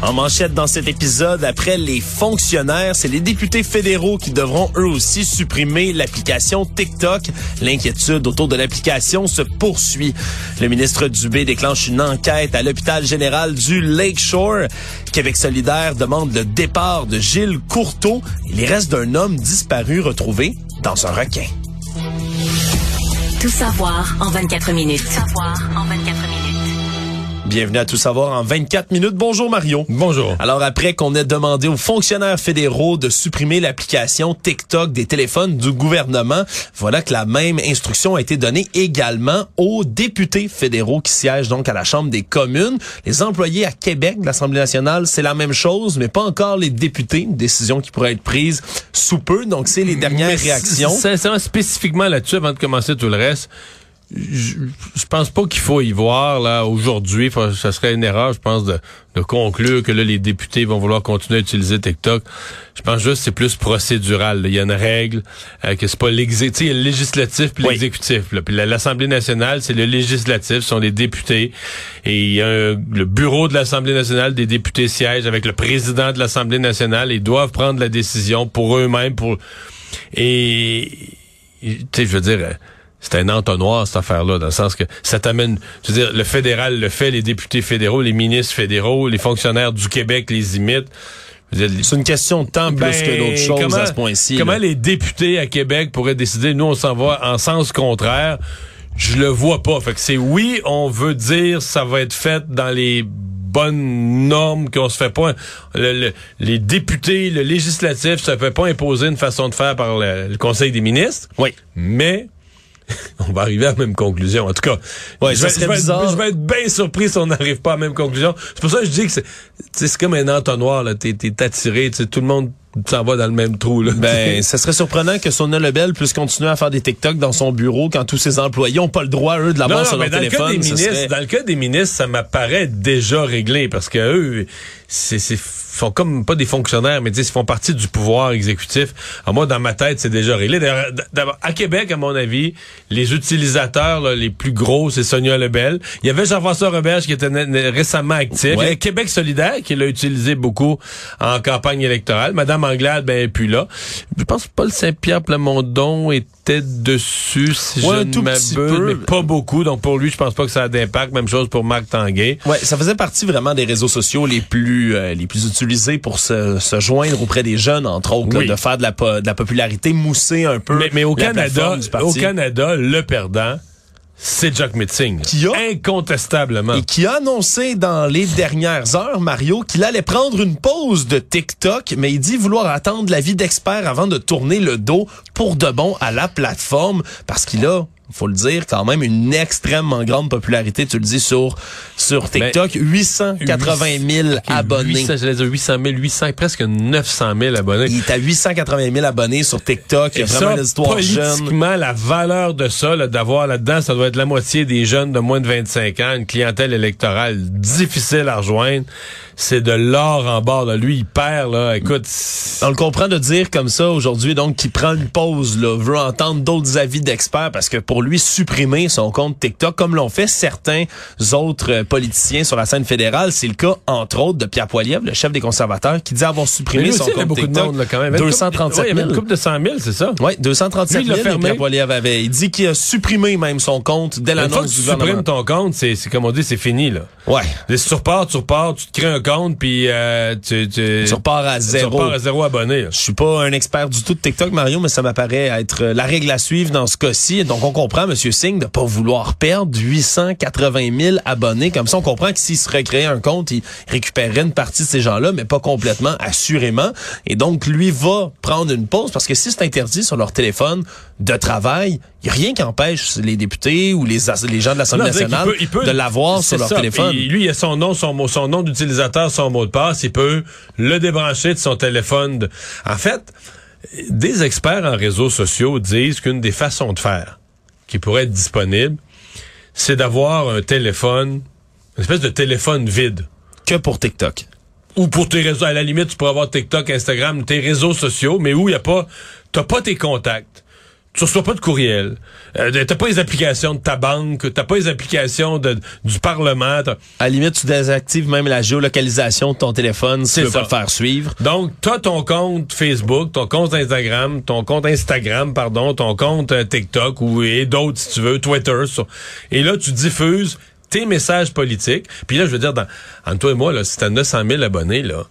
En manchette dans cet épisode, après les fonctionnaires, c'est les députés fédéraux qui devront eux aussi supprimer l'application TikTok. L'inquiétude autour de l'application se poursuit. Le ministre Dubé déclenche une enquête à l'hôpital général du Lakeshore. Québec solidaire demande le départ de Gilles Courteau et les restes d'un homme disparu retrouvé dans un requin. Tout savoir en 24 minutes. Tout savoir en 24 minutes. Bienvenue à Tout savoir en 24 minutes. Bonjour Mario. Bonjour. Alors après qu'on ait demandé aux fonctionnaires fédéraux de supprimer l'application TikTok des téléphones du gouvernement, voilà que la même instruction a été donnée également aux députés fédéraux qui siègent donc à la Chambre des communes. Les employés à Québec de l'Assemblée nationale, c'est la même chose, mais pas encore les députés. Une décision qui pourrait être prise sous peu. Donc c'est les dernières Mais réactions. Sincèrement, spécifiquement là-dessus, avant de commencer tout le reste, je, je pense pas qu'il faut y voir là aujourd'hui. Ça serait une erreur, je pense, de, de conclure que là les députés vont vouloir continuer à utiliser TikTok. Je pense juste que c'est plus procédural. là. Il y a une règle euh, que c'est pas l'exécutif, il y a le législatif puis Oui. l'exécutif. Puis la- l'Assemblée nationale, c'est le législatif, ce sont les députés. Et il y a un- le bureau de l'Assemblée nationale des députés siège avec le président de l'Assemblée nationale. Ils doivent prendre la décision pour eux-mêmes. Pour et tu sais, je veux dire. C'est un entonnoir, cette affaire-là, dans le sens que ça t'amène, je veux dire, le fédéral le fait, les députés fédéraux, les ministres fédéraux, les fonctionnaires du Québec les imitent. C'est une question de temps plus ben, que d'autres choses comment- à ce point-ci. Comment là. les députés à Québec pourraient décider, nous, on s'en va en sens contraire? Je le vois pas. Fait que c'est oui, on veut dire ça va être fait dans les bonnes normes qu'on se fait pas le- le- les députés le législatif ça fait pas imposer une façon de faire par le, le conseil des ministres Oui. mais on va arriver à la même conclusion. En tout cas, Ouais, je, ça vais, serait je vais être- je vais être bien surpris si on n'arrive pas à la même conclusion. C'est pour ça que je dis que c'est tu sais, c'est comme un entonnoir. là. T'es t'es attiré. Tout le monde s'en va dans le même trou. Là. Ben, ce serait surprenant que Sonia Lebel puisse continuer à faire des TikTok dans son bureau quand tous ses employés n'ont pas le droit, eux, de l'avoir sur mais leur dans le, cas des ministres, serait- dans le cas des ministres, ça m'apparaît déjà réglé parce que eux, c'est, c'est, sont comme pas des fonctionnaires, mais ils font partie du pouvoir exécutif. Alors moi, dans ma tête, c'est déjà réglé. D'abord, à Québec, à mon avis, les utilisateurs là, les plus gros, c'est Sonia Lebel. Il y avait Jean-François Roberge qui était récemment actif. Il y avait Québec solidaire qui l'a utilisé beaucoup en campagne électorale. Madame Anglade, ben, est plus là. Je pense que Paul Saint-Pierre Plamondon était dessus, si Ouais, je ne m'abuse, mais pas beaucoup. Donc pour lui, je pense pas que ça a d'impact. Même chose pour Marc Tanguay. Ouais, ça faisait partie vraiment des réseaux sociaux les plus euh, les plus utilisés pour se, se joindre auprès des jeunes, entre autres, là, de faire de la, po- de la popularité, mousser un peu. Mais, Canada, au Canada, le perdant, c'est Jack Metzing. Qui a- Incontestablement. Et qui a annoncé dans les dernières heures, Mario, qu'il allait prendre une pause de TikTok, mais il dit vouloir attendre l'avis d'experts avant de tourner le dos pour de bon à la plateforme, parce qu'il a, faut le dire, quand même une extrêmement grande popularité, tu le dis, sur, sur TikTok. 880 000 Ok, abonnés. 800, j'allais dire 800 000, 800, presque 900 000 abonnés. Il est à 880 000 abonnés sur TikTok. Il y a Et vraiment ça, une histoire jeune. la valeur de ça, là, d'avoir là-dedans, ça doit être la moitié des jeunes de moins de 25 ans, une clientèle électorale difficile à rejoindre. C'est de l'or en bord. Là. Lui, il perd, là. Écoute, On le comprend de dire comme ça aujourd'hui, donc qu'il prend une pause, là, veut entendre d'autres avis d'experts parce que pour lui, supprimer son compte TikTok, comme l'ont fait certains autres euh, politiciens sur la scène fédérale, c'est le cas, entre autres, de Pierre Poilievre, le chef des conservateurs, qui dit avoir supprimé son aussi, il y avait compte beaucoup de TikTok. monde, là, quand même. Il y avait une couple- 237 ouais, il y 000. avait une couple de 100 000, c'est ça? Oui, 237 Lui, il l'a 000, fermé. Pierre Poilievre avait. Il dit qu'il a supprimé même son compte dès Une fois que l'annonce tu du supprimes gouvernement. ton compte, c'est c'est comme on dit, c'est fini, là. Ouais. Si tu repars, tu repars, tu te crées un compte, puis euh, tu, tu, Tu repars à tu zéro. repars à zéro abonné. Je suis pas un expert du tout de TikTok, Mario, mais ça m'apparaît être la règle à suivre dans ce cas-ci. Donc, on comprend, M. Singh, de pas vouloir perdre 880 000 abonnés. Comme ça, on comprend que s'il se recréait un compte, il récupérerait une partie de ces gens-là, mais pas complètement, assurément. Et donc, lui va prendre une pause parce que si c'est interdit sur leur téléphone de travail, il n'y a rien qui empêche les députés ou les, gens de l'Assemblée nationale qu'il peut- il peut- de l'avoir sur leur ça. téléphone. Et lui, il a son nom, son nom d'utilisateur, son mot de passe. Il peut le débrancher de son téléphone. de- En fait, des experts en réseaux sociaux disent qu'une des façons de faire qui pourrait être disponible, c'est d'avoir un téléphone, une espèce de téléphone vide. Que pour TikTok. Ou pour tes réseaux, à la limite, tu pourrais avoir TikTok, Instagram, tes réseaux sociaux, mais où il y a pas, t'as pas tes contacts. Tu reçois pas de courriel. Euh, t'as pas les applications de ta banque, t'as pas les applications de, du Parlement. t'as- À la limite, tu désactives même la géolocalisation de ton téléphone si C'est tu veux ça. pas le faire suivre. Donc, t'as ton compte Facebook, ton compte Instagram, ton compte Instagram, pardon, ton compte euh, TikTok ou et d'autres si tu veux, Twitter. sur- et là, tu diffuses tes messages politiques. Puis là, je veux dire, dans, entre toi et moi, là, si t'as 900 000 abonnés, là,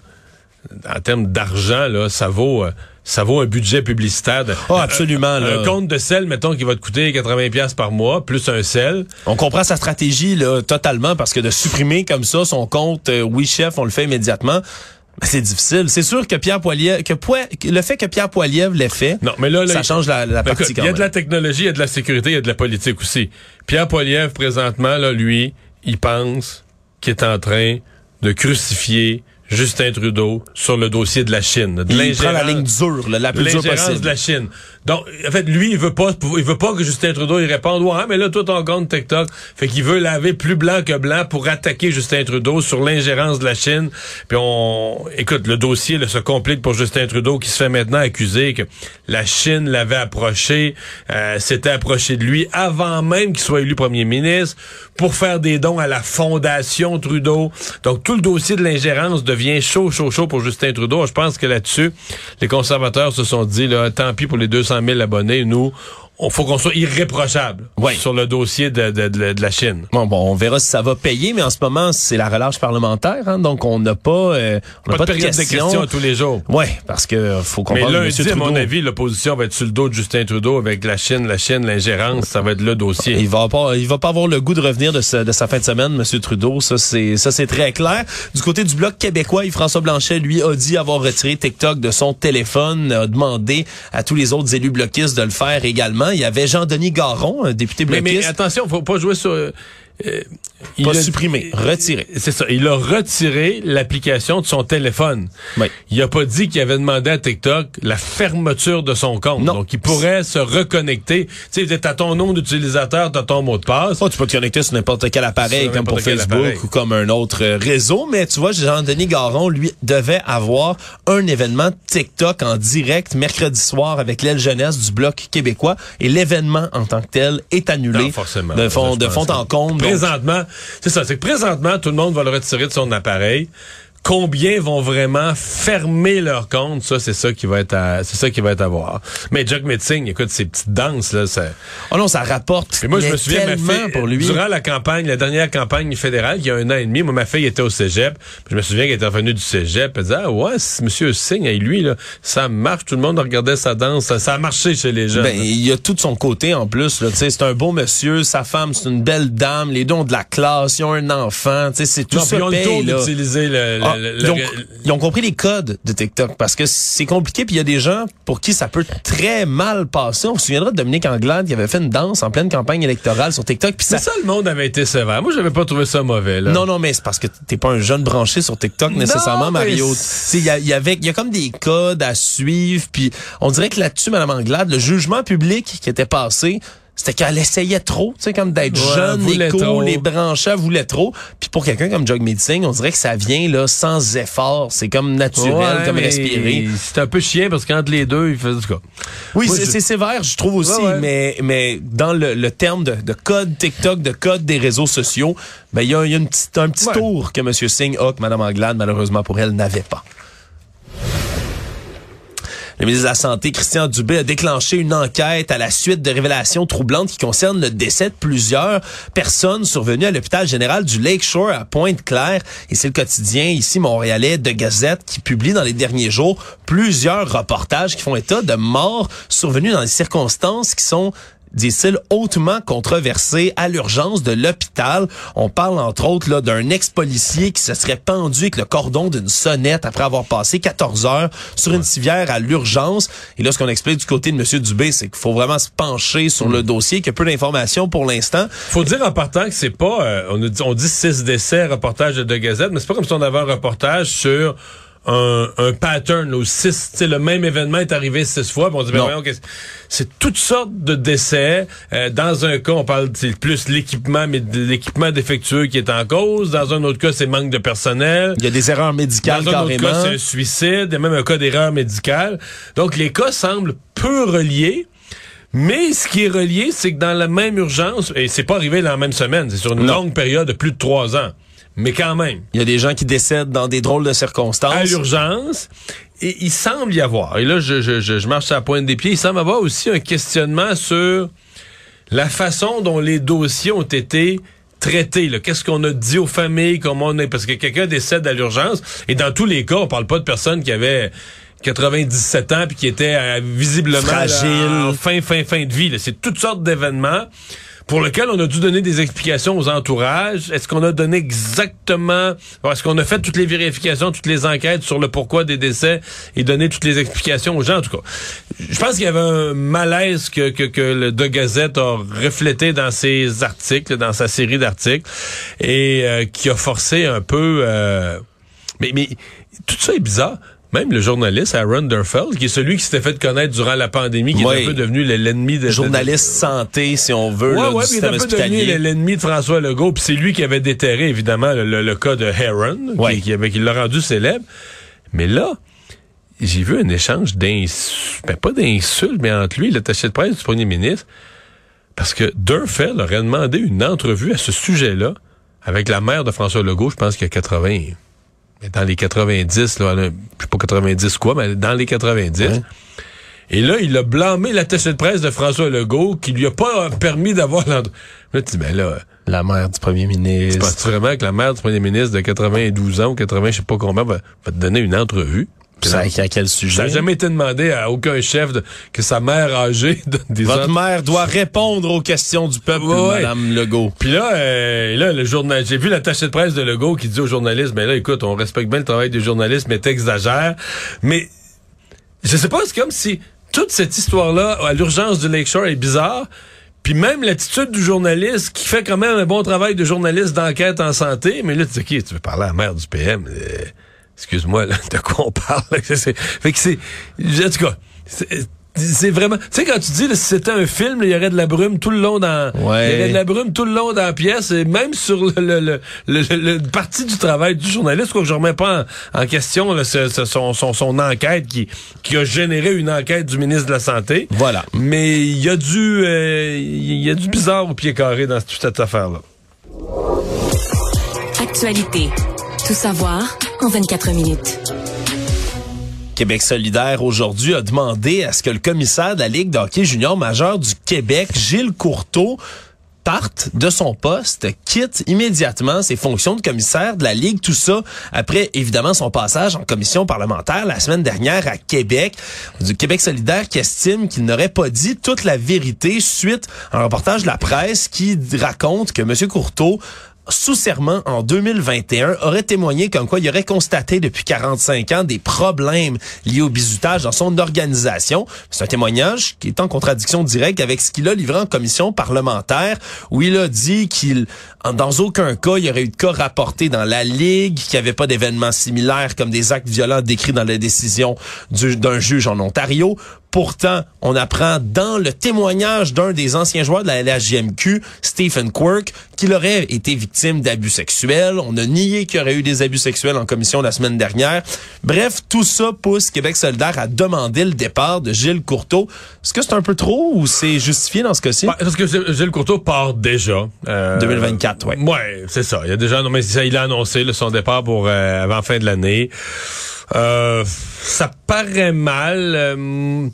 en termes d'argent, là, ça vaut, euh, ça vaut un budget publicitaire. De, Oh, absolument, Un, là. un compte de sel, mettons, qui va te coûter 80 pièces par mois, plus un sel. On comprend sa stratégie là, totalement parce que de supprimer comme ça son compte euh, Oui Chef, on le fait immédiatement. ben, c'est difficile. C'est sûr que Pierre Poilievre, que, le fait que Pierre Poilievre l'ait fait, Non, mais là, là, ça change la, la Ben, partie Il y a de la technologie, il y a de la sécurité, il y a de la politique aussi. Pierre Poilievre, présentement, là, lui, il pense qu'il est en train de crucifier Justin Trudeau sur le dossier de la Chine. De Il prend la ligne dure, là, la plus dure possible. de la Chine. Donc, en fait, lui, il veut pas, il veut pas que Justin Trudeau il réponde, ouais, mais là, toi, ton compte TikTok. Fait qu'il veut laver plus blanc que blanc pour attaquer Justin Trudeau sur l'ingérence de la Chine. Puis on, écoute, le dossier là, se complique pour Justin Trudeau qui se fait maintenant accuser que la Chine l'avait approché, euh, s'était approché de lui avant même qu'il soit élu premier ministre pour faire des dons à la fondation Trudeau. Donc, tout le dossier de l'ingérence devient chaud, chaud, chaud pour Justin Trudeau. Je pense que là-dessus, les conservateurs se sont dit, là, tant pis pour les 200 000 abonnés, nous, on faut qu'on soit irréprochable Ouais. sur le dossier de, de- de- de la Chine. Bon, bon, on verra si ça va payer, mais en ce moment, c'est la relâche parlementaire, hein, donc on n'a pas, euh, on n'a Pas, de période de questions à tous les jours. Ouais, parce que faut Mais comprendre lundi, M. à mon avis, l'opposition va être sur le dos de Justin Trudeau avec la Chine, la Chine, l'ingérence, ça va être le dossier. Il va pas, il va pas avoir le goût de revenir de, sa- de sa fin de semaine, Monsieur Trudeau. Ça, c'est, ça, c'est très clair. Du côté du bloc québécois, Yves-François Blanchet, lui, a dit avoir retiré TikTok de son téléphone, a demandé à tous les autres élus bloquistes de le faire également. Il y avait Jean-Denis Garon, un député Mais, bloquiste. mais attention, faut pas jouer sur... euh, il Pas a- supprimé, retiré. C'est ça. Il a retiré l'application de son téléphone. Oui. Il a pas dit qu'il avait demandé à TikTok la fermeture de son compte. Non. Donc, il pourrait se reconnecter. Tu sais, t'as ton nom d'utilisateur, t'as ton mot de passe. Oh, tu peux te connecter sur n'importe quel appareil, Sur comme pour Facebook ou comme un autre euh, réseau. Mais tu vois, Jean-Denis Garon, lui, devait avoir un événement TikTok en direct mercredi soir avec l'aile jeunesse du Bloc québécois. Et l'événement en tant que tel est annulé. Non, forcément. De fond, de fond en comble. Présentement, c'est ça. C'est que présentement, tout le monde va le retirer de son appareil. Combien vont vraiment fermer leur compte? Ça, c'est ça qui va être, à, c'est ça qui va être à voir. Mais Jack Metzing, écoute, ces petites danses là, ça. oh non, ça rapporte. Puis moi, je mais me souviens, ma fille, pour lui. durant la campagne, la dernière campagne fédérale, il y a un an et demi, moi, ma fille était au cégep. Je me souviens qu'elle était revenue du cégep. Elle disait, ah ouais, Monsieur Singh, et lui, là, ça marche. Tout le monde regardait sa danse. Ça, ça a marché chez les jeunes. Ben, il y a tout de son côté en plus. là. Tu sais, C'est un beau monsieur, sa femme, c'est une belle dame, les ont de la classe, ils ont un enfant. tu sais, C'est tout non, ça ils ont le tour d'utiliser le, le- Ah, le- ils, ont, le- ils ont compris les codes de TikTok parce que c'est compliqué puis il y a des gens pour qui ça peut très mal passer. On se souviendra de Dominique Anglade qui avait fait une danse en pleine campagne électorale sur TikTok puis ça C'est ça, le monde avait été sévère. Moi, j'avais pas trouvé ça mauvais, là. non, non, mais c'est parce que t'es pas un jeune branché sur TikTok nécessairement, Non, Mario. Il y, a- y avait, il y a comme des codes à suivre, puis on dirait que là-dessus, Madame Anglade, le jugement public qui était passé, c'était qu'elle essayait trop, tu sais, comme d'être Ouais, jeune, voulait les elle voulait trop. Puis pour quelqu'un comme Jog Meeting, on dirait que ça vient là sans effort, c'est comme naturel, Ouais, comme respirer. C'est un peu chien parce qu'entre les deux, il fait du cas. Oui, c'est je- sévère, je trouve aussi, Ouais, mais mais dans le, le terme de, de code TikTok, de code des réseaux sociaux, ben il y a, il y a une petite, un petit tour que M. Singh a que Mme Anglade, malheureusement pour elle, n'avait pas. Le ministre de la Santé, Christian Dubé, a déclenché une enquête à la suite de révélations troublantes qui concernent le décès de plusieurs personnes survenues à l'hôpital général du Lakeshore à Pointe-Claire. Et c'est le quotidien ici montréalais de Gazette qui publie dans les derniers jours plusieurs reportages qui font état de morts survenues dans des circonstances qui sont disent-ils, hautement controversé à l'urgence de l'hôpital. On parle entre autres là d'un ex-policier qui se serait pendu avec le cordon d'une sonnette après avoir passé 14 heures sur une civière à l'urgence. Et là, ce qu'on explique du côté de M. Dubé, c'est qu'il faut vraiment se pencher sur le dossier, qu'il y a peu d'informations pour l'instant. Faut dire en partant que c'est pas, euh, on, dit, on dit six décès, reportage de Gazette, mais c'est pas comme si on avait un reportage sur un, un pattern, où six, le même événement est arrivé six fois. puis on dit, ben voyons, c'est toutes sortes de décès. Euh, dans un cas, on parle c'est plus l'équipement, mais de l'équipement défectueux qui est en cause. Dans un autre cas, c'est manque de personnel. Il y a des erreurs médicales Dans un autre carrément. cas, c'est un suicide, il y a même un cas d'erreur médicale. Donc, les cas semblent peu reliés. Mais ce qui est relié, c'est que dans la même urgence, et c'est pas arrivé dans la même semaine, c'est sur une Non. longue période de plus de trois ans. Mais quand même, Il y a des gens qui décèdent dans des drôles de circonstances. à l'urgence, et il semble y avoir, et là je, je, je, je marche à la pointe des pieds, il semble y avoir aussi un questionnement sur la façon dont les dossiers ont été traités. Qu'est-ce qu'on a dit aux familles, comment on est, parce que quelqu'un décède à l'urgence, et dans tous les cas, on parle pas de personnes qui avaient 97 ans puis qui étaient euh, visiblement Fragiles. fin, fin, fin de vie. C'est toutes sortes d'événements pour lesquels on a dû donner des explications aux entourages. Est-ce qu'on a donné exactement... Est-ce qu'on a fait toutes les vérifications, toutes les enquêtes sur le pourquoi des décès et donné toutes les explications aux gens, en tout cas? Je pense qu'il y avait un malaise que, que, que le De Gazette a reflété dans ses articles, dans sa série d'articles, et euh, qui a forcé un peu... euh, mais, mais tout ça est bizarre. Même le journaliste Aaron Durfeld, qui est celui qui s'était fait connaître durant la pandémie, qui Oui. est un peu devenu le- l'ennemi de... de- Journaliste santé, si on veut, Ouais, là, ouais, du puis il est un devenu l'ennemi de François Legault, puis c'est lui qui avait déterré, évidemment, le, le- le cas de Heron, qui, qui, avait- qui l'a rendu célèbre. Mais là, j'ai vu un échange d'insultes, ben pas d'insultes, mais entre lui et l'attaché de presse du premier ministre, parce que Durfeld aurait demandé une entrevue à ce sujet-là avec la mère de François Legault, je pense qu'il y a 80... Mais dans les 90, là, je sais pas 90 quoi, mais dans les 90. Ouais. Et là, il a blâmé l'attaché de presse de François Legault qui lui a pas permis d'avoir l'entrevue. Là, tu dis, ben là, La mère du premier ministre. penses-tu vraiment que la mère du premier ministre de 92 ans ou 80, je sais pas combien, va, va te donner une entrevue? Ça, à quel Ça sujet? n'a jamais été demandé à aucun chef de- que sa mère âgée donne des Votre mère doit répondre aux questions du peuple, ouais. Madame Legault. Puis là, euh, là, le journal, j'ai vu l'attaché de presse de Legault qui dit aux journalistes, ben là, écoute, on respecte bien le travail des journalistes, mais t'exagères. Mais je sais pas, c'est comme si toute cette histoire-là, à l'urgence du Lakeshore, est bizarre. Puis même l'attitude du journaliste qui fait quand même un bon travail de journaliste d'enquête en santé, mais là, tu dis, OK, tu veux parler à la mère du PM. euh, excuse-moi, là, de quoi on parle? là? C'est- fait que c'est. En tout cas. c'est- C'est vraiment. Tu sais, quand tu dis, là, si c'était un film, là, il y aurait de la brume tout le long dans. Ouais. Il y aurait de la brume tout le long dans la pièce, et même sur le, le, le, le- le- le partie du travail du journaliste, quoi que je remets pas en, en question là, ce- ce- son, son, son enquête qui, qui a généré une enquête du ministre de la Santé. Voilà. Mais il y a du euh, il y a du bizarre au pied carré dans toute cette affaire-là. Actualité. Tout savoir en 24 minutes. Québec solidaire aujourd'hui a demandé à ce que le commissaire de la Ligue de junior majeur du Québec, Gilles Courteau, parte de son poste, quitte immédiatement ses fonctions de commissaire de la Ligue, tout ça après évidemment son passage en commission parlementaire la semaine dernière à Québec, du Québec solidaire qui estime qu'il n'aurait pas dit toute la vérité suite à un reportage de la presse qui raconte que M. Courteau sous serment en 2021 aurait témoigné comme quoi il aurait constaté depuis 45 ans des problèmes liés au bizutage dans son organisation. C'est un témoignage qui est en contradiction directe avec ce qu'il a livré en commission parlementaire où il a dit qu'il dans aucun cas il y aurait eu de cas rapportés dans la ligue, qu'il n'y avait pas d'événements similaires comme des actes violents décrits dans la décision du- d'un juge en Ontario. Pourtant, on apprend dans le témoignage d'un des anciens joueurs de la LHJMQ, Stephen Quirk, qu'il aurait été victime d'abus sexuels. On a nié qu'il y aurait eu des abus sexuels en commission la semaine dernière. Bref, tout ça pousse Québec solidaire à demander le départ de Gilles Courteau. Est-ce que c'est un peu trop ou c'est justifié dans ce cas-ci? Bah, Parce que Gilles Gilles Courteau part déjà. Euh, 2024, ouais. Ouais, c'est ça. Il y a déjà, non, mais ça, il a annoncé là, son départ pour euh, avant fin de l'année. Euh, ça paraît mal. euh,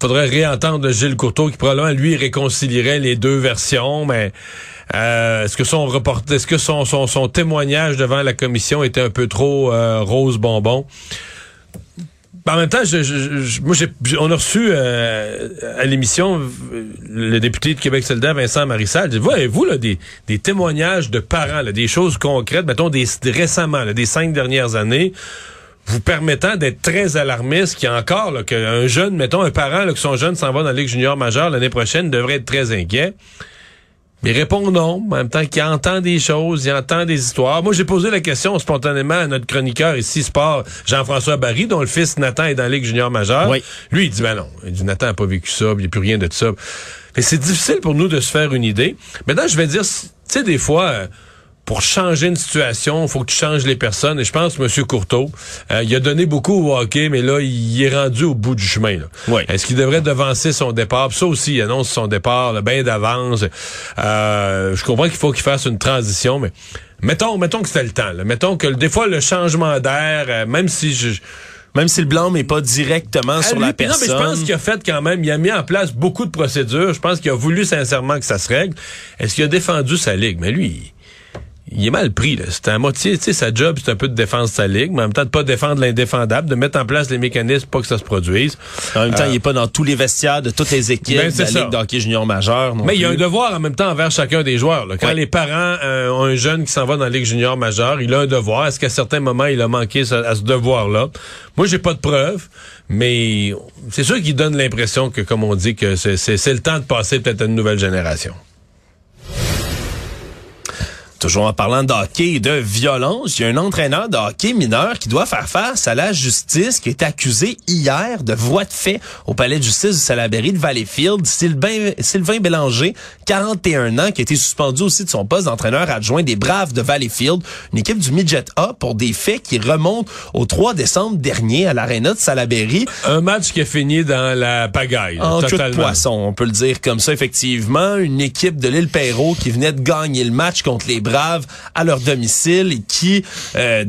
faudrait réentendre Gilles Courteau qui probablement lui réconcilierait les deux versions, mais euh, est-ce que son report, est-ce que son, son, son témoignage devant la commission était un peu trop euh, rose bonbon? Ben, En même temps, je, je- je- moi, on a reçu euh, à l'émission euh, le député de Québec solidaire, Vincent Marissal. Dit, voyez-vous là, des, des témoignages de parents, là, des choses concrètes, mettons des, récemment, là, des cinq dernières années, vous permettant d'être très alarmiste, qu'il y a encore qu'un jeune, mettons un parent, là, que son jeune s'en va dans la Ligue junior majeure l'année prochaine, devrait être très inquiet. Il répond non, en même temps qu'il entend des choses, il entend des histoires. Moi, j'ai posé la question spontanément à notre chroniqueur ici, sport, Jean-François Barry, dont le fils Nathan est dans la Ligue junior majeure. Oui. Lui, il dit, ben non, il dit, Nathan n'a pas vécu ça, il n'y a plus rien de ça. Mais c'est difficile pour nous de se faire une idée. Maintenant, je vais dire, tu sais, des fois... pour changer une situation, il faut que tu changes les personnes. Et je pense M. Courteau, euh, il a donné beaucoup au hockey, mais là, il est rendu au bout du chemin. Oui. Est-ce qu'il devrait devancer son départ? Puis ça aussi, il annonce son départ là, bien d'avance. Euh, je comprends qu'il faut qu'il fasse une transition, mais mettons, mettons que c'était le temps. Là. Mettons que des fois, le changement d'air, euh, même si je... Même si le blâme n'est pas directement sur lui, la personne. Non, mais je pense qu'il a fait quand même, il a mis en place beaucoup de procédures. Je pense qu'il a voulu sincèrement que ça se règle. Est-ce qu'il a défendu sa ligue? Mais lui, il, est mal pris. là. C'est à moitié, tu sais, sa job, c'est un peu de défendre sa ligue, mais en même temps de pas défendre l'indéfendable, de mettre en place les mécanismes pour que ça se produise. En même temps, Euh, il est pas dans tous les vestiaires de toutes les équipes Ben, de c'est la ça. Ligue d'hockey junior majeur. non Mais il y a un devoir en même temps envers chacun des joueurs. là. Quand Ouais. les parents euh, ont un jeune qui s'en va dans la Ligue junior majeure, il a un devoir. Est-ce qu'à certains moments, il a manqué ce- à ce devoir-là? Moi, j'ai pas de preuves, mais c'est sûr qu'il donne l'impression que, comme on dit, que c'est le temps de passer peut-être à une nouvelle génération. Toujours en parlant de hockey et de violence, il y a un entraîneur de hockey mineur qui doit faire face à la justice qui est accusé hier de voie de fait au palais de justice du Salaberry de Valleyfield. Sylvain, Sylvain Bélanger, 41 ans, qui a été suspendu aussi de son poste d'entraîneur adjoint des Braves de Valleyfield, une équipe du Midget A pour des faits qui remontent au 3 décembre dernier à l'aréna de Salaberry. Un match qui a fini dans la pagaille. En queue de poisson, on peut le dire comme ça, effectivement. Une équipe de l'île Perrault qui venait de gagner le match contre les À leur domicile et qui euh,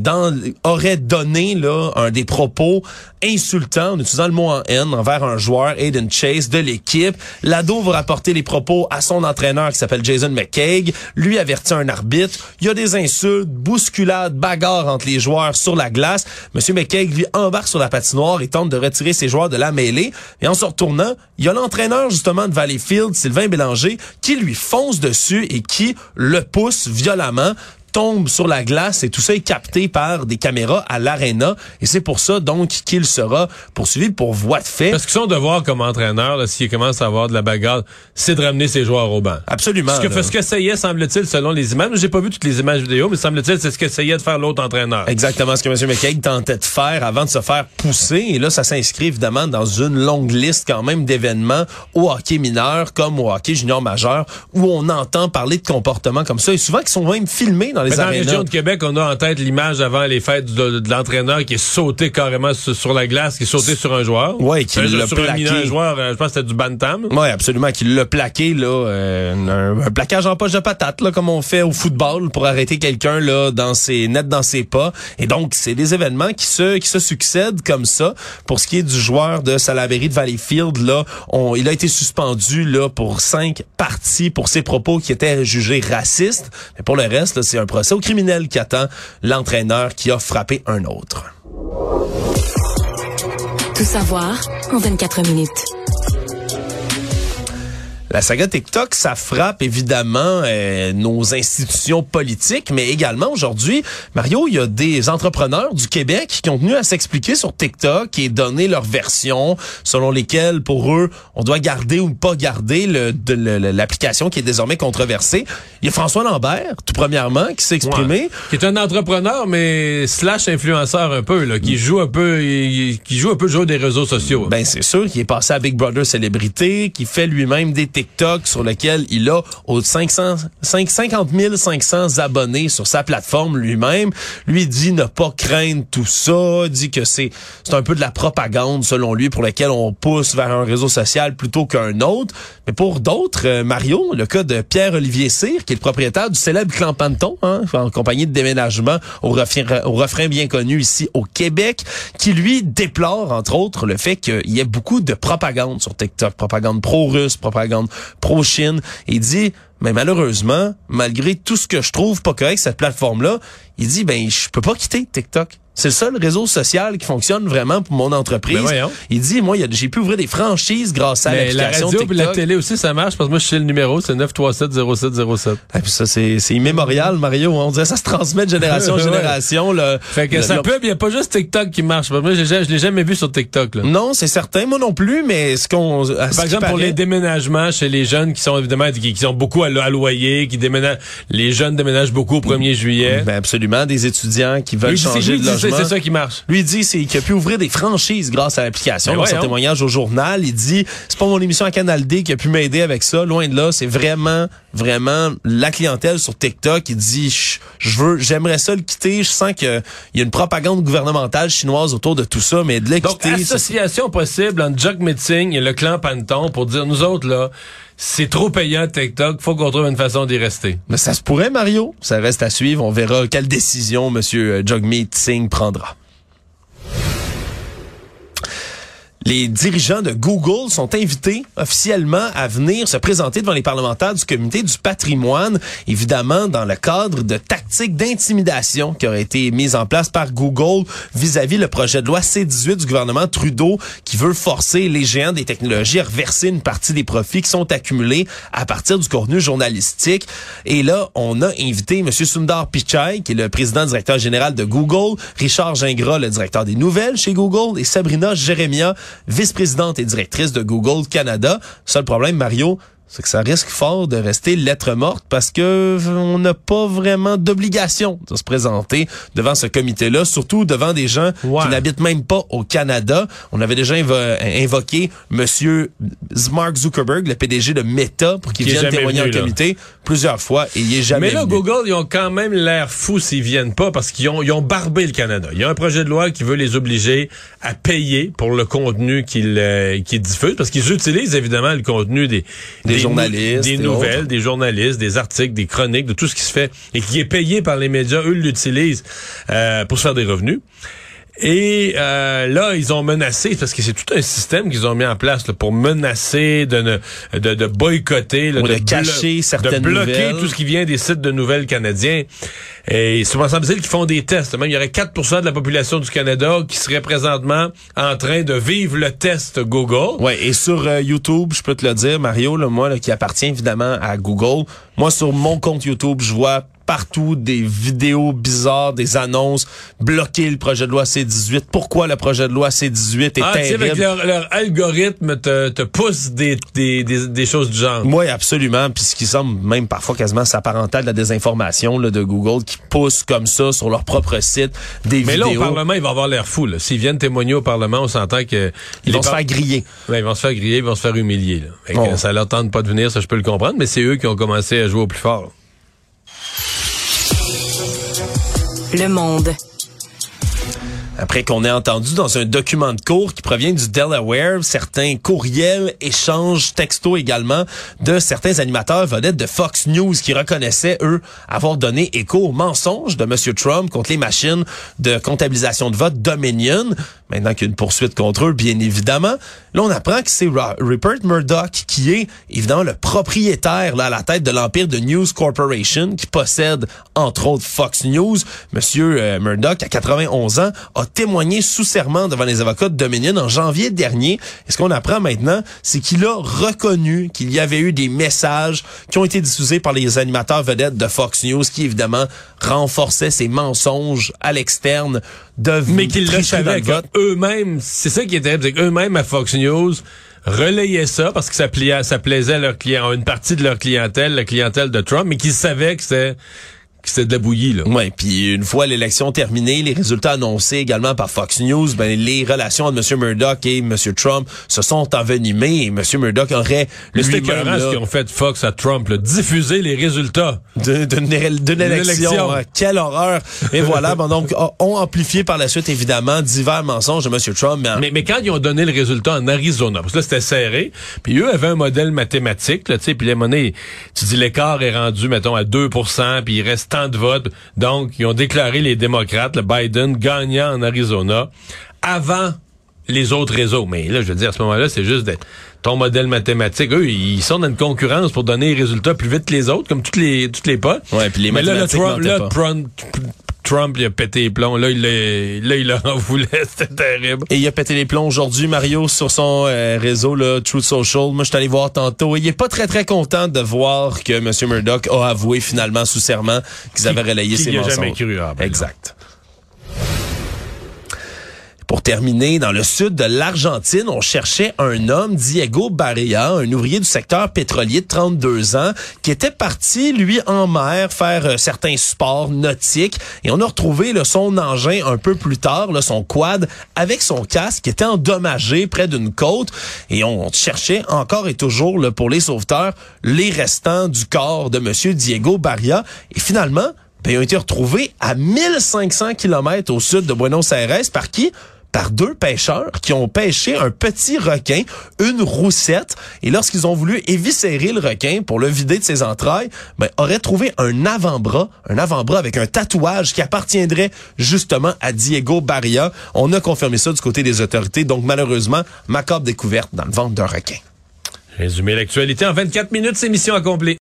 donné un des propos insultants, en utilisant le mot en haine, envers un joueur, Aiden Chase, de l'équipe. L'ado va rapporter les propos à son entraîneur qui s'appelle Jason McCaig. Lui avertit un arbitre. Il y a des insultes, bousculades, bagarres entre les joueurs sur la glace. Monsieur McCaig, lui, embarque sur la patinoire et tente de retirer ses joueurs de la mêlée. Et en se retournant, il y a l'entraîneur, justement, de Valleyfield, Sylvain Bélanger, qui lui fonce dessus et qui le pousse violemment tombe sur la glace et tout ça est capté par des caméras à l'aréna et c'est pour ça donc qu'il sera poursuivi pour voie de fait. Parce que son devoir comme entraîneur, s'il commence à avoir de la bagarre, c'est de ramener ses joueurs au banc. Absolument. Ce que, là. ce qu'essayait, semble-t-il, selon les images, j'ai pas vu toutes les images vidéo, mais semble-t-il, c'est ce qu'essayait de faire l'autre entraîneur. Exactement ce que M. McCaig tentait de faire avant de se faire pousser. Et là, ça s'inscrit évidemment dans une longue liste quand même d'événements au hockey mineur comme au hockey junior majeur où on entend parler de comportements comme ça et souvent qui sont même filmés dans les Mais dans la région de Québec, on a en tête l'image avant les fêtes de, de l'entraîneur qui est sauté carrément sur, sur la glace, qui est sauté sur un joueur. Ouais, qui l'a sur un plaqué. mineur joueur, euh, je pense que c'était du Bantam. Oui, absolument, qu'il l'a plaqué là, euh, un, un plaquage en poche de patate là, comme on fait au football pour arrêter quelqu'un là dans ses net dans ses pas. Et donc c'est des événements qui se qui se succèdent comme ça. Pour ce qui est du joueur de Salaberry de Valleyfield là, on, il a été suspendu là pour cinq parties pour ses propos qui étaient jugés racistes. Mais pour le reste, là, c'est un procès au criminel qui attend l'entraîneur qui a frappé un autre. Tout savoir en 24 minutes. La saga TikTok, ça frappe évidemment euh, nos institutions politiques, mais également aujourd'hui, Mario, il y a des entrepreneurs du Québec qui ont tenu à s'expliquer sur TikTok et donner leur version selon lesquelles, pour eux, on doit garder ou pas garder l'application qui est désormais controversée. Il y a François Lambert, tout premièrement, qui s'est exprimé. Ouais. Qui est un entrepreneur, mais slash influenceur un peu, là, qui joue un peu, qui joue un peu le jeu des réseaux sociaux. Ben c'est sûr qu'il est passé à Big Brother célébrité, qui fait lui-même des TikTok sur lequel il a aux 500, 5 50 500 abonnés sur sa plateforme lui-même. Lui dit ne pas craindre tout ça, dit que c'est c'est un peu de la propagande selon lui pour lequel on pousse vers un réseau social plutôt qu'un autre. Mais pour d'autres, euh, Mario, le cas de Pierre-Olivier Cyr, qui est le propriétaire du célèbre Clan Panton, hein, en compagnie de déménagement au refrain, au refrain bien connu ici au Québec, qui lui déplore entre autres le fait qu'il y ait beaucoup de propagande sur TikTok, propagande pro-russe, propagande pro-Chine. Et dit, mais malheureusement, malgré tout ce que je trouve pas correct cette plateforme-là, il dit, ben je peux pas quitter TikTok. C'est le seul réseau social qui fonctionne vraiment pour mon entreprise. Ben il dit, moi, j'ai pu ouvrir des franchises grâce à Mais la l'application radio et TikTok. la télé aussi, ça marche, parce que moi, je sais le numéro, c'est 937-0707. Ah, puis ça, c'est immémorial, Mario. On dirait ça se transmet de génération en génération. Là. Fait que Le- ça le- pub, il n'y a pas juste TikTok qui marche. Moi, je l'ai jamais vu sur TikTok, là. Non, c'est certain. Moi non plus, mais ce qu'on... Par exemple, pour les déménagements chez les jeunes qui sont évidemment qui, qui sont beaucoup à à, loyer, qui déménagent, les jeunes déménagent beaucoup au 1er juillet. Ben absolument, des étudiants qui veulent Lui, c'est- changer lui, de logement. C'est ça qui marche. Lui il dit c'est qu'il a pu ouvrir des franchises grâce à l'application. Ben Dans son témoignage au journal, il dit c'est pas mon émission à Canal D qui a pu m'aider avec ça. Loin de là, c'est vraiment vraiment la clientèle sur TikTok. Il dit je veux j'aimerais ça le quitter. Je sens que il y a une propagande gouvernementale chinoise autour de tout ça, mais de le Donc, association possible entre Jock Metzing et le clan Panton pour dire, nous autres, là, c'est trop payant TikTok, faut qu'on trouve une façon d'y rester. Mais ça se pourrait, Mario. Ça reste à suivre. On verra quelle décision Monsieur Jagmeet Singh prendra. Les dirigeants de Google sont invités officiellement à venir se présenter devant les parlementaires du comité du patrimoine, évidemment dans le cadre de tactiques d'intimidation qui auraient été mises en place par Google vis-à-vis le projet de loi C-18 du gouvernement Trudeau qui veut forcer les géants des technologies à reverser une partie des profits qui sont accumulés à partir du contenu journalistique. Et là, on a invité M. Sundar Pichai, qui est le président directeur général de Google, Richard Gingras, le directeur des nouvelles chez Google, et Sabrina Jeremia, vice-présidente et directrice de Google Canada. Seul problème, Mario, c'est que ça risque fort de rester lettre morte parce que on n'a pas vraiment d'obligation de se présenter devant ce comité-là, surtout devant des gens qui n'habitent même pas au Canada. On avait déjà invo- invoqué Monsieur Mark Zuckerberg, le PDG de Meta, pour qu'il vienne témoigner venu, en là. comité plusieurs fois et il est jamais Mais là, venu. Google, ils ont quand même l'air fous s'ils viennent pas parce qu'ils ont, ils ont barbé le Canada. Il y a un projet de loi qui veut les obliger à payer pour le contenu qu'ils euh, diffusent parce qu'ils utilisent évidemment le contenu des, journalistes des nouvelles, autres. des journalistes, des articles, des chroniques, de tout ce qui se fait et qui est payé par les médias. Eux l'utilisent euh, pour se faire des revenus. Et euh, là, ils ont menacé, parce que c'est tout un système qu'ils ont mis en place là, pour menacer de, ne, de, de boycotter, là, de blo- cacher certaines de bloquer nouvelles. tout ce qui vient des sites de nouvelles canadiens. Et souvent, semble-t-il qu'ils font des tests. Même, il y aurait 4% de la population du Canada qui serait présentement en train de vivre le test Google. Ouais, et sur euh, YouTube, je peux te le dire, Mario, là, moi, là, qui appartient évidemment à Google, moi, sur mon compte YouTube, je vois partout des vidéos bizarres, des annonces, bloquer le projet de loi C-18. Pourquoi le projet de loi C-18 est Ah, terrible? avec leur, leur algorithme te, te pousse des, des, des, des choses du genre. Oui, absolument. Puis ce qui semble même parfois quasiment s'apparenter à de la désinformation là, de Google qui pousse comme ça sur leur propre site des Mais là, vidéos. au Parlement, il va avoir l'air fou. là. S'ils viennent témoigner au Parlement, on s'entend que... Ils vont se par- faire griller. Ouais, ils vont se faire griller, ils vont se faire humilier. Là. Fait que, Oh. Ça leur tente pas de venir, ça je peux le comprendre, mais c'est eux qui ont commencé à jouer au plus fort. Le monde. Après qu'on ait entendu dans un document de cours qui provient du Delaware certains courriels, échanges, textos également de certains animateurs vedettes de Fox News qui reconnaissaient, eux, avoir donné écho aux mensonges de M. Trump contre les machines de comptabilisation de vote Dominion. Maintenant qu'il y a une poursuite contre eux, bien évidemment. Là, on apprend que c'est Rupert Murdoch qui est, évidemment, le propriétaire là, à la tête de l'empire de News Corporation qui possède, entre autres, Fox News. Monsieur euh, Murdoch, à 91 ans, a témoigné sous serment devant les avocats de Dominion en janvier dernier. Et ce qu'on apprend maintenant, c'est qu'il a reconnu qu'il y avait eu des messages qui ont été diffusés par les animateurs vedettes de Fox News qui, évidemment, renforçaient ces mensonges à l'externe de Mais le vote. Eux-mêmes, c'est ça qui est terrible, c'est qu'eux-mêmes à Fox News relayaient ça parce que ça, ça plaisait à leur client, une partie de leur clientèle, la clientèle de Trump, mais qu'ils savaient que c'était c'était de la bouillie, là. Ouais, puis une fois l'élection terminée, les résultats annoncés également par Fox News, ben les relations entre M. Murdoch et M. Trump se sont envenimées et M. Murdoch aurait écœurant ce là, qu'ils ont fait Fox à Trump, là, diffuser les résultats. d'une élection. hein. Quelle horreur. Et voilà, donc ont amplifié par la suite évidemment divers mensonges de M. Trump. Mais, Mais, mais quand ils ont donné le résultat en Arizona, parce que là, c'était serré, puis eux avaient un modèle mathématique, là, tu sais, puis les monnaies, tu dis l'écart est rendu, mettons, à 2% puis il reste tant de votes. Donc, ils ont déclaré les démocrates, le Biden, gagnant en Arizona, avant les autres réseaux. Mais là, je veux dire, à ce moment-là, c'est juste ton modèle mathématique. Eux, ils sont dans une concurrence pour donner les résultats plus vite que les autres, comme toutes les, toutes les potes. Ouais, puis les Mais là, là, mathématiques Trump, mentaient là, pas. Trump, Trump, il a pété les plombs. Là, il, là, il en voulait. C'était terrible. Et il a pété les plombs aujourd'hui, Mario, sur son euh, réseau, là, Truth Social. Moi, je suis allé voir tantôt. Il est pas très, très content de voir que M. Murdoch a avoué finalement sous serment qu'ils avaient relayé ses mensonges. jamais cru, ah, ben là. Pour terminer, dans le sud de l'Argentine, on cherchait un homme, Diego Barrea, un ouvrier du secteur pétrolier de 32 ans, qui était parti, lui, en mer, faire euh, certains sports nautiques. Et on a retrouvé là, son engin un peu plus tard, là, son quad, avec son casque, qui était endommagé près d'une côte. Et on cherchait encore et toujours, là, pour les sauveteurs, les restants du corps de Monsieur Diego Barria. Et finalement, ben, ils ont été retrouvés à 1500 km au sud de Buenos Aires. Par qui? Par deux pêcheurs qui ont pêché un petit requin, une roussette, et lorsqu'ils ont voulu éviscérer le requin pour le vider de ses entrailles, ben, auraient trouvé un avant-bras, un avant-bras avec un tatouage qui appartiendrait justement à Diego Barria. On a confirmé ça du côté des autorités, donc malheureusement, macabre découverte dans le ventre d'un requin. Résumer l'actualité en 24 minutes, c'est mission accomplie.